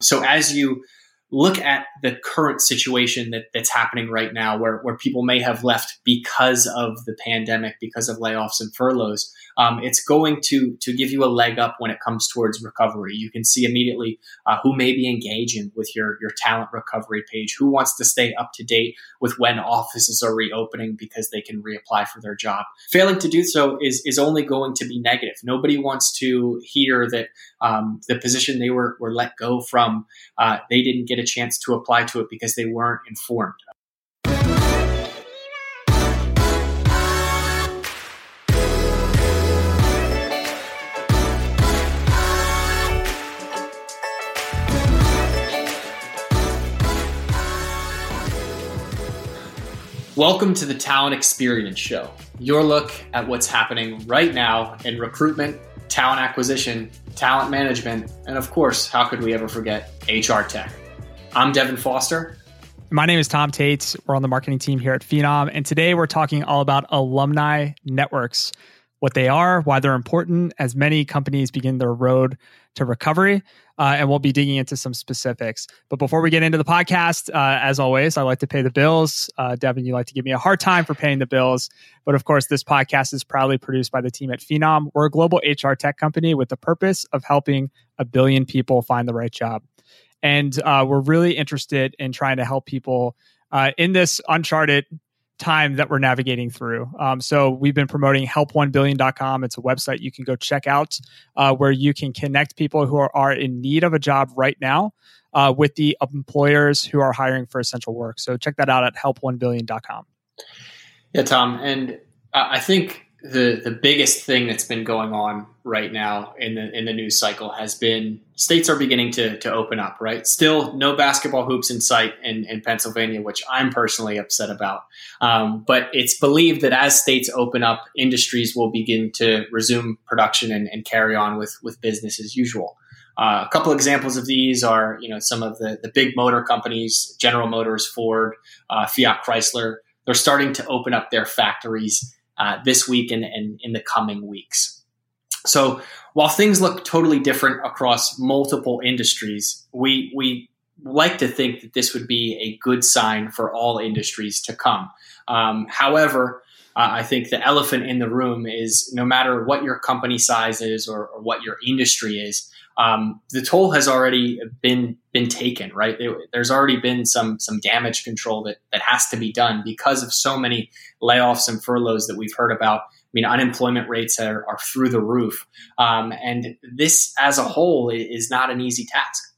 So as you look at the current situation that, that's happening right now where, where people may have left because of the pandemic, because of layoffs and furloughs, um, it's going to, to give you a leg up when it comes towards recovery. You can see immediately uh, who may be engaging with your, your talent recovery page, who wants to stay up to date with when offices are reopening because they can reapply for their job. Failing to do so is, is only going to be negative. Nobody wants to hear that um, the position they were, were let go from, uh, they didn't get a chance to apply to it because they weren't informed. Welcome to the Talent Experience Show, your look at what's happening right now in recruitment, talent acquisition, talent management, and of course, how could we ever forget HR tech? I'm Devin Foster. My name is Tom Tate. We're on the marketing team here at Phenom, and today we're talking all about alumni networks, what they are, why they're important as many companies begin their road to recovery. Uh, and we'll be digging into some specifics. But before we get into the podcast, uh, as always, I like to pay the bills. Uh, Devin, you like to give me a hard time for paying the bills. But of course, this podcast is proudly produced by the team at Phenom. We're a global HR tech company with the purpose of helping a billion people find the right job. And uh, we're really interested in trying to help people uh, in this uncharted time that we're navigating through. Um, so we've been promoting help1billion.com. It's a website you can go check out uh, where you can connect people who are, are in need of a job right now uh, with the employers who are hiring for essential work. So check that out at help1billion.com. Yeah, Tom. And I think the the biggest thing that's been going on right now in the in the news cycle has been states are beginning to to open up. Right, still no basketball hoops in sight in, in Pennsylvania, which I'm personally upset about. Um, but it's believed that as states open up, industries will begin to resume production and, and carry on with with business as usual. Uh, a couple examples of these are, you know, some of the, the big motor companies, General Motors, Ford, uh, Fiat Chrysler. They're starting to open up their factories uh, this week and, and in the coming weeks. So while things look totally different across multiple industries, we we like to think that this would be a good sign for all industries to come. Um, however, uh, I think the elephant in the room is no matter what your company size is or, or what your industry is, um, the toll has already been been taken. Right, there's already been some some damage control that that has to be done because of so many layoffs and furloughs that we've heard about. I mean, unemployment rates are, are through the roof, um, and this as a whole is not an easy task.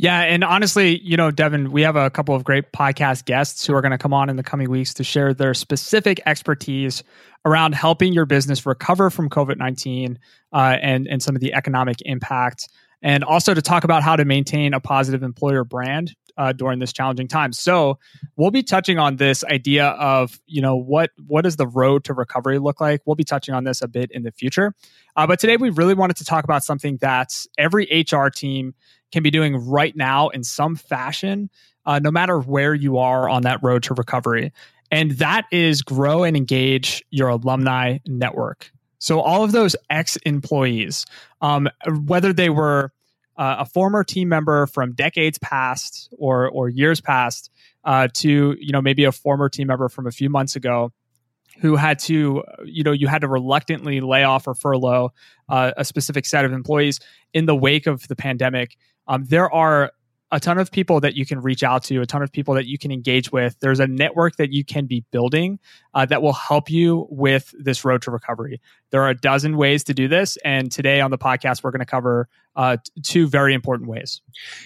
Yeah, and honestly, you know, Devin, we have a couple of great podcast guests who are going to come on in the coming weeks to share their specific expertise around helping your business recover from COVID nineteen uh, and and some of the economic impact, and also to talk about how to maintain a positive employer brand uh, during this challenging time. So we'll be touching on this idea of you know what what does the road to recovery look like. We'll be touching on this a bit in the future, uh, but today we really wanted to talk about something that every HR team can be doing right now in some fashion, uh, no matter where you are on that road to recovery. And that is grow and engage your alumni network. So, all of those ex employees, um, whether they were uh, a former team member from decades past or, or years past, uh, to you know maybe a former team member from a few months ago, who had to, you know, you had to reluctantly lay off or furlough uh, a specific set of employees in the wake of the pandemic. Um, there are a ton of people that you can reach out to, a ton of people that you can engage with. There's a network that you can be building uh, that will help you with this road to recovery. There are a dozen ways to do this. And today on the podcast, we're going to cover uh, two very important ways.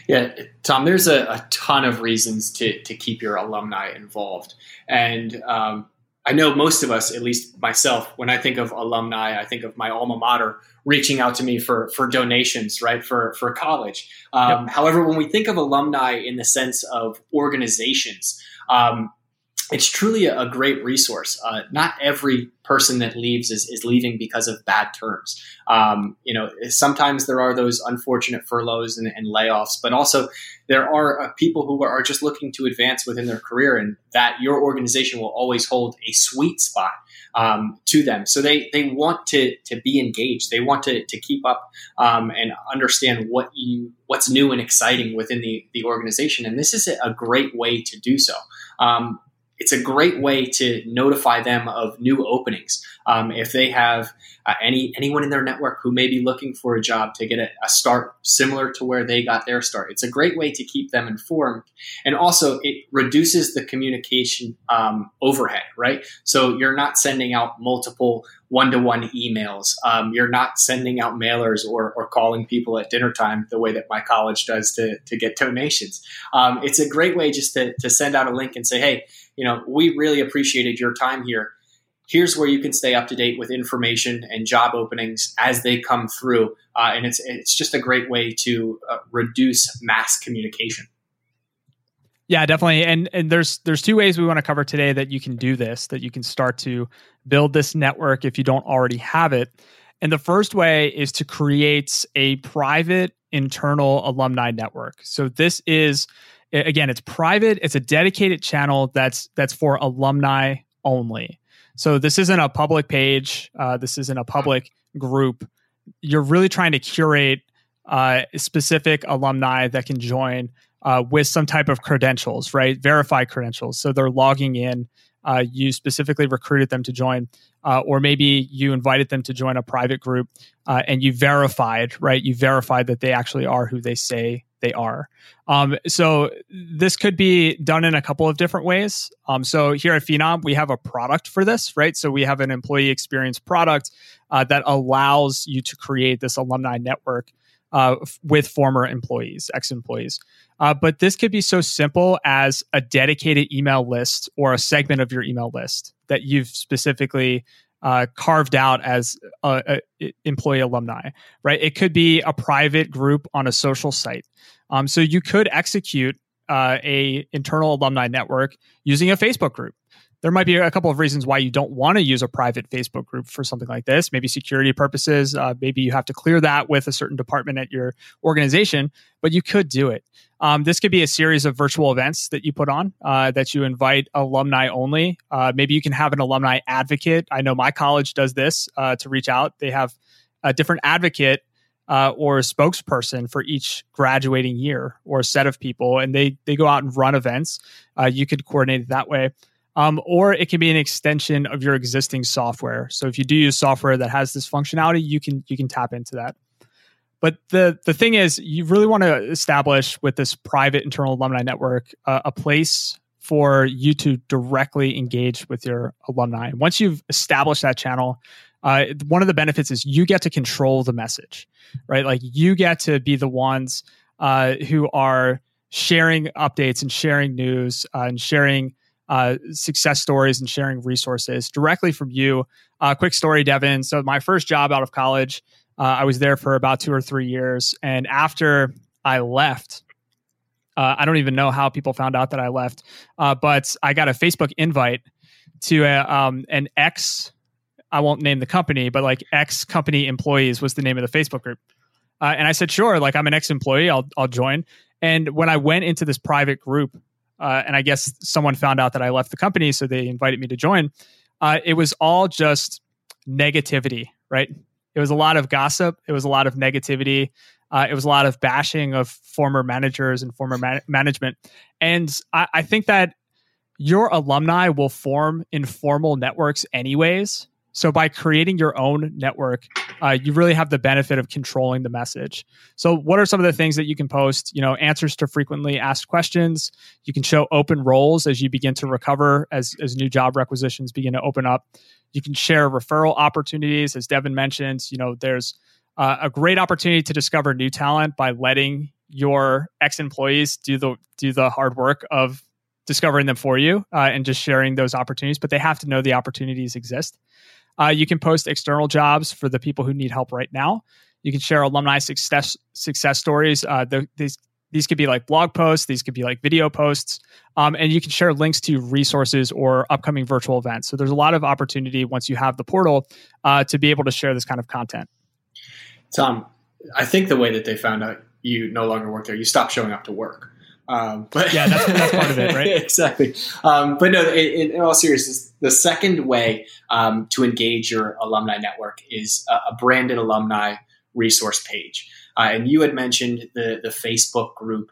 Yeah, Tom, there's a, a, ton of reasons to, to keep your alumni involved. And um, I know most of us, at least myself, when I think of alumni, I think of my alma mater reaching out to me for for donations, right for for college. Um, yep. However, when we think of alumni in the sense of organizations, um, it's truly a, great resource. Uh, not every person that leaves is, is leaving because of bad terms. Um, you know, sometimes there are those unfortunate furloughs and, and layoffs, but also there are uh, people who are just looking to advance within their career, and that your organization will always hold a sweet spot um, to them. So they they want to to be engaged. They want to to keep up um, and understand what you what's new and exciting within the the organization. And this is a great way to do so. Um, it's a great way to notify them of new openings. Um, if they have uh, any anyone in their network who may be looking for a job to get a, a, start similar to where they got their start, it's a great way to keep them informed. And also, it reduces the communication um, overhead, right? So you're not sending out multiple one to one emails. Um, you're not sending out mailers or, or calling people at dinner time the way that my college does to, to get donations. Um, it's a great way just to, to send out a link and say, hey, you know, we really appreciated your time here. Here's where you can stay up to date with information and job openings as they come through, uh, and it's it's just a great way to uh, reduce mass communication. Yeah, definitely. And and there's there's two ways we want to cover today that you can do this, that you can start to build this network if you don't already have it. And the first way is to create a private internal alumni network. So this is again, it's private. It's a dedicated channel that's that's for alumni only. So this isn't a public page. Uh, this isn't a public group. You're really trying to curate uh, specific alumni that can join uh, with some type of credentials, right? Verified credentials. So they're logging in. Uh, you specifically recruited them to join, uh, or maybe you invited them to join a private group uh, and you verified, right? You verified that they actually are who they say they are. Um, so this could be done in a couple of different ways. Um, so here at Phenom, we have a product for this, right? So we have an employee experience product uh, that allows you to create this alumni network uh, f- with former employees, ex-employees. Uh, but this could be so simple as a dedicated email list or a segment of your email list that you've specifically uh, carved out as a employee alumni, right? It could be a private group on a social site. Um, so you could execute uh, a internal alumni network using a Facebook group. There might be a couple of reasons why you don't want to use a private Facebook group for something like this. Maybe security purposes. Uh, maybe you have to clear that with a certain department at your organization, but you could do it. Um, this could be a series of virtual events that you put on uh, that you invite alumni only. Uh, maybe you can have an alumni advocate. I know my college does this uh, to reach out. They have a different advocate uh, or a spokesperson for each graduating year or set of people, and they they go out and run events. Uh, you could coordinate it that way. Um, or it can be an extension of your existing software. So if you do use software that has this functionality, you can you can tap into that. But the the thing is, you really want to establish with this private internal alumni network uh, a place for you to directly engage with your alumni. Once you've established that channel, uh, one of the benefits is you get to control the message, right? Like you get to be the ones uh, who are sharing updates and sharing news uh, and sharing uh, success stories and sharing resources directly from you. Uh, quick story, Devin. So my first job out of college, uh, I was there for about two or three years, and after I left. I don't even know how people found out that I left, but I got a Facebook invite to a, um, an ex I won't name the company, but like ex company employees was the name of the Facebook group. Uh, and I said, sure, like I'm an ex employee, I'll, I'll join. And when I went into this private group, uh, and I guess someone found out that I left the company, so they invited me to join, uh, it was all just negativity, right? It was a lot of gossip, it was a lot of negativity. Uh, it was a lot of bashing of former managers and former man- management. And I, I think that your alumni will form informal networks anyways so by creating your own network, uh, you really have the benefit of controlling the message. So what are some of the things that you can post? You know, answers to frequently asked questions. You can show open roles as you begin to recover, as as new job requisitions begin to open up. You can share referral opportunities, as Devin mentioned. You know, there's uh, a great opportunity to discover new talent by letting your ex employees do the do the hard work of discovering them for you uh, and just sharing those opportunities. But they have to know the opportunities exist. Uh, you can post external jobs for the people who need help right now. You can share alumni success success stories. Uh, the, these these could be like blog posts, these could be like video posts, um, and you can share links to resources or upcoming virtual events. So there's a lot of opportunity once you have the portal uh, to be able to share this kind of content. Tom, I think the way that they found out you no longer work there, you stopped showing up to work. Um, but yeah, that's, that's part of it, right? exactly. Um, but no, in, in, all seriousness, the second way um, to engage your alumni network is a, a branded alumni resource page. Uh, and you had mentioned the the Facebook group.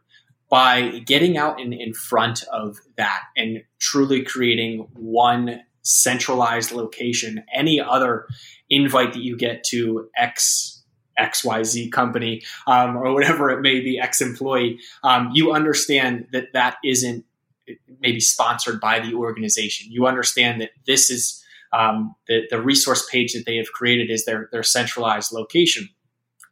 By getting out in, in front of that and truly creating one centralized location, any other invite that you get to X XYZ company um, or whatever it may be, ex employee, um, you understand that that isn't maybe sponsored by the organization. You understand that this is um, the, the resource page that they have created is their, their centralized location.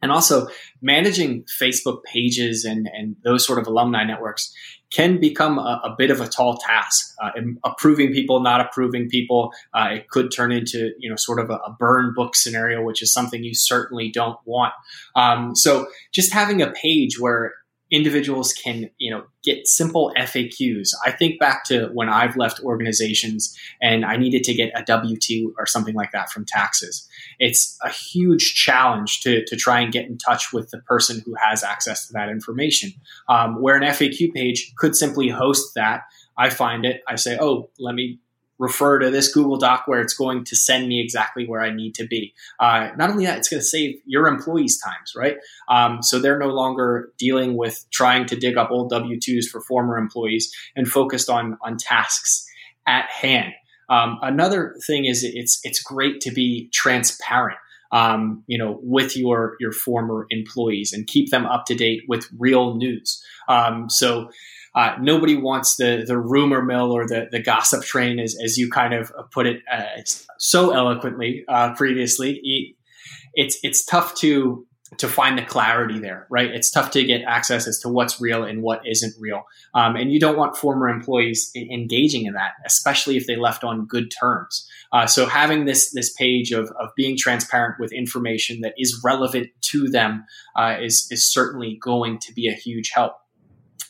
And also managing Facebook pages and, and those sort of alumni networks can become a, a bit of a tall task. Uh, approving people, not approving people, uh, it could turn into you know sort of a, a, burn book scenario, which is something you certainly don't want. Um, so just having a page where individuals can you know get simple FAQs. I think back to when I've left organizations and I needed to get a W two or something like that from taxes. It's a huge challenge to to try and get in touch with the person who has access to that information. Um, where an FAQ page could simply host that. I find it. I say, oh, let me refer to this Google Doc where it's going to send me exactly where I need to be. Uh, not only that, it's going to save your employees times, right? Um, so they're no longer dealing with trying to dig up old W twos for former employees and focused on on tasks at hand. Um, another thing is it's it's great to be transparent. Um, you know, with your your former employees and keep them up to date with real news. Um, so uh, nobody wants the the rumor mill or the the gossip train, as as you kind of put it uh, so eloquently uh, previously. It's it's tough to to find the clarity there, right? It's tough to get access as to what's real and what isn't real, um, and you don't want former employees engaging in that, especially if they left on good terms. Uh, so having this this page of, of being transparent with information that is relevant to them uh, is is certainly going to be a huge help.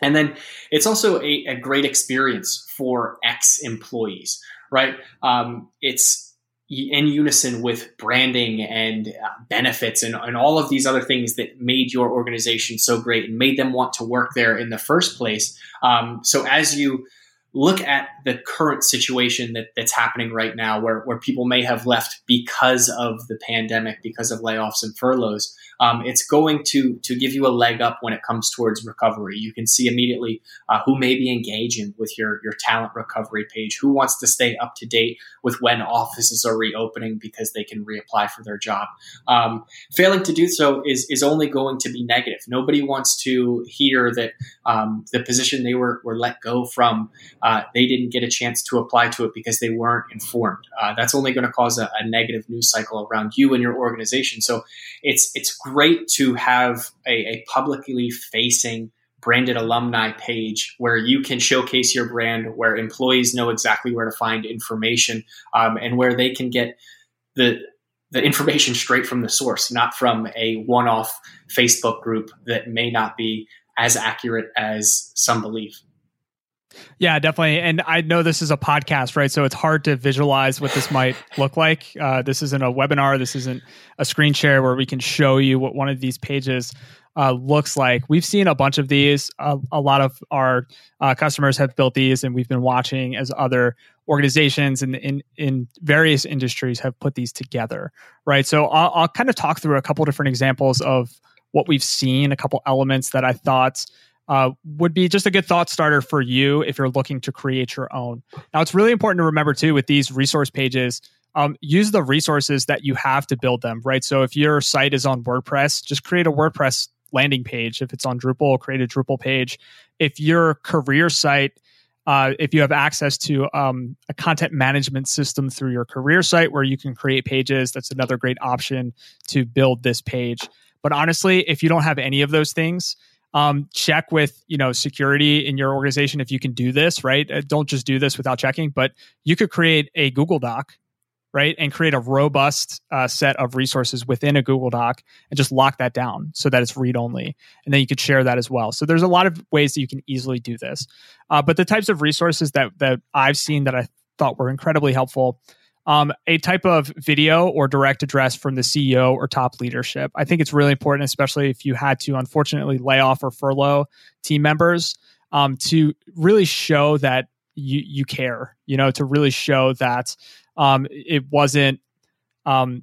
And then it's also a, a great experience for ex employees, right? Um, it's in unison with branding and uh, benefits and, and all of these other things that made your organization so great and made them want to work there in the first place. Um, so as you look at the current situation that, that's happening right now where, where people may have left because of the pandemic, because of layoffs and furloughs, um, it's going to to give you a leg up when it comes towards recovery. You can see immediately uh, who may be engaging with your your talent recovery page, who wants to stay up to date with when offices are reopening because they can reapply for their job. Um, failing to do so is is only going to be negative. Nobody wants to hear that um, the position they were were let go from uh, they didn't get a chance to apply to it because they weren't informed. Uh, that's only going to cause a, a negative news cycle around you and your organization. So it's it's great to have a, a publicly facing branded alumni page where you can showcase your brand, where employees know exactly where to find information, um, and where they can get the the information straight from the source, not from a one-off Facebook group that may not be as accurate as some believe. Yeah, definitely. And I know this is a podcast, right? So it's hard to visualize what this might look like. Uh, this isn't a webinar. This isn't a screen share where we can show you what one of these pages uh, looks like. We've seen a bunch of these. Uh, a lot of our uh, customers have built these, and we've been watching as other organizations in, in in various industries have put these together, right? So I'll, I'll kind of talk through a couple different examples of what we've seen, a couple elements that I thought uh, would be just a good thought starter for you if you're looking to create your own. Now, it's really important to remember too with these resource pages. Um, use the resources that you have to build them, right? So if your site is on WordPress, just create a WordPress landing page. If it's on Drupal, create a Drupal page. If your career site, uh, if you have access to um, a content management system through your career site where you can create pages, that's another great option to build this page. But honestly, if you don't have any of those things, um, check with you know security in your organization if you can do this right uh, don't just do this without checking but you could create a google doc right? And create a robust uh, set of resources within a Google Doc and just lock that down so that it's read only. And then you could share that as well. So there's a lot of ways that you can easily do this. Uh, but the types of resources that, that I've seen that I thought were incredibly helpful. Um, a type of video or direct address from the CEO or top leadership. I think it's really important, especially if you had to unfortunately lay off or furlough team members, um, to really show that you you care. You know, to really show that um, it wasn't um,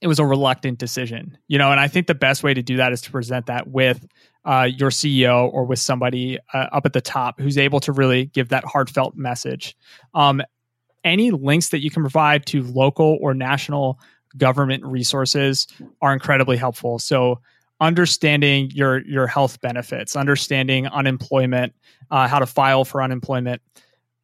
it was a reluctant decision, you know. And I think the best way to do that is to present that with uh, your CEO or with somebody uh, up at the top who's able to really give that heartfelt message. Um, any links that you can provide to local or national government resources are incredibly helpful. So understanding your your health benefits, understanding unemployment, uh, how to file for unemployment,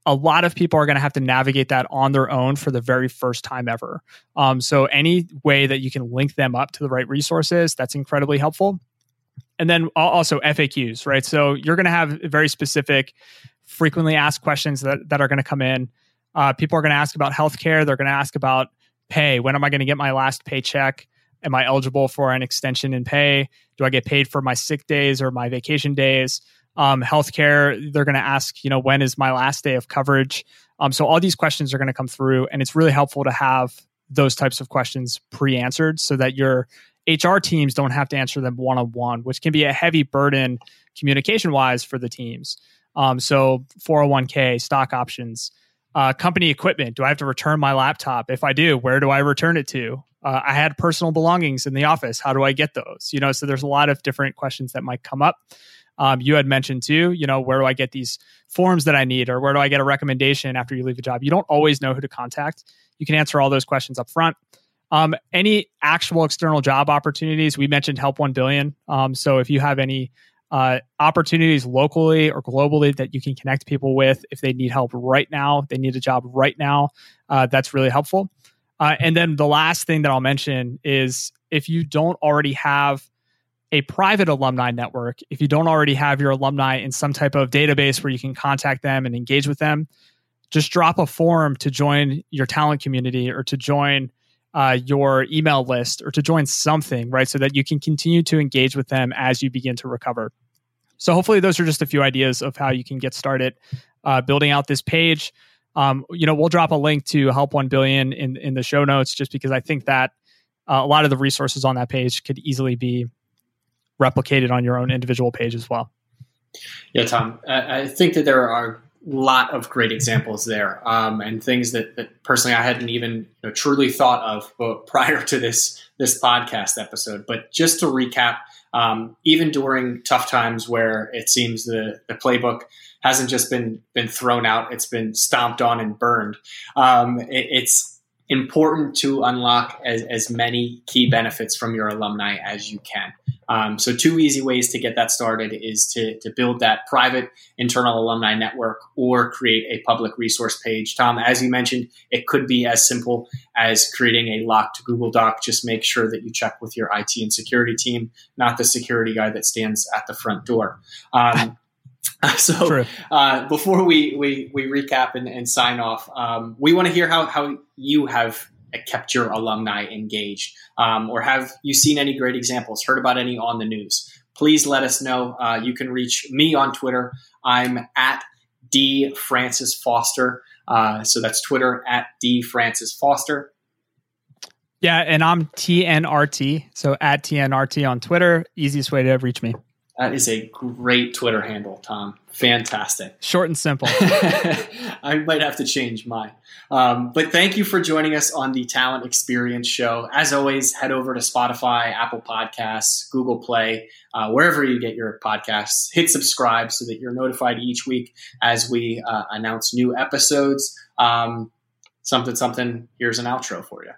a lot of people are going to have to navigate that on their own for the very first time ever. Um, so, any way that you can link them up to the right resources, that's incredibly helpful. And then also FAQs, right? So, you're going to have very specific, frequently asked questions that, that are going to come in. Uh, people are going to ask about healthcare. They're going to ask about pay. When am I going to get my last paycheck? Am I eligible for an extension in pay? Do I get paid for my sick days or my vacation days? um, healthcare. They're going to ask, you know, when is my last day of coverage? Um, so all these questions are going to come through, and it's really helpful to have those types of questions pre-answered so that your HR teams don't have to answer them one on one, which can be a heavy burden communication wise for the teams. Um, so 401k, stock options, uh, company equipment. Do I have to return my laptop? If I do, where do I return it to? Uh, I had personal belongings in the office. How do I get those? You know, so there's a lot of different questions that might come up. Um, you had mentioned too, you know, where do I get these forms that I need, or where do I get a recommendation after you leave a job? You don't always know who to contact. You can answer all those questions up front. Um, any actual external job opportunities, we mentioned Help 1 Billion. Um, so if you have any uh, opportunities locally or globally that you can connect people with if they need help right now, they need a job right now, uh, that's really helpful. Uh, and then the last thing that I'll mention is if you don't already have a private alumni network, if you don't already have your alumni in some type of database where you can contact them and engage with them, just drop a form to join your talent community or to join uh, your email list or to join something, right? So that you can continue to engage with them as you begin to recover. So, hopefully, those are just a few ideas of how you can get started uh, building out this page. Um, you know, we'll drop a link to Help 1 Billion in, in the show notes just because I think that uh, a lot of the resources on that page could easily be replicated on your own individual page as well. Yeah, Tom, I think that there are a lot of great examples there um, and things that, that, personally I hadn't even you know, truly thought of prior to this this podcast episode. But just to recap, um, even during tough times where it seems the, the playbook hasn't just been been thrown out, it's been stomped on and burned. Um, it, it's important to unlock as, as many key benefits from your alumni as you can. Um, so, two easy ways to get that started is to, to build that private internal alumni network or create a public resource page. Tom, as you mentioned, it could be as simple as creating a locked Google Doc. Just make sure that you check with your IT and security team, not the security guy that stands at the front door. Um, so uh, before we, we, we recap and, and sign off, um, we want to hear how, how you have kept your alumni engaged, um, or have you seen any great examples, heard about any on the news? Please let us know. Uh, you can reach me on Twitter. I'm at D Francis Foster. Uh, so that's Twitter at D Francis Foster. Yeah, and I'm TNRT. So at TNRT on Twitter, easiest way to reach me. That is a great Twitter handle, Tom. Fantastic. Short and simple. I might have to change mine. Um, but thank you for joining us on the Talent Experience Show. As always, head over to Spotify, Apple Podcasts, Google Play, uh, wherever you get your podcasts. Hit subscribe so that you're notified each week as we uh, announce new episodes. Um, something, something. Here's an outro for you.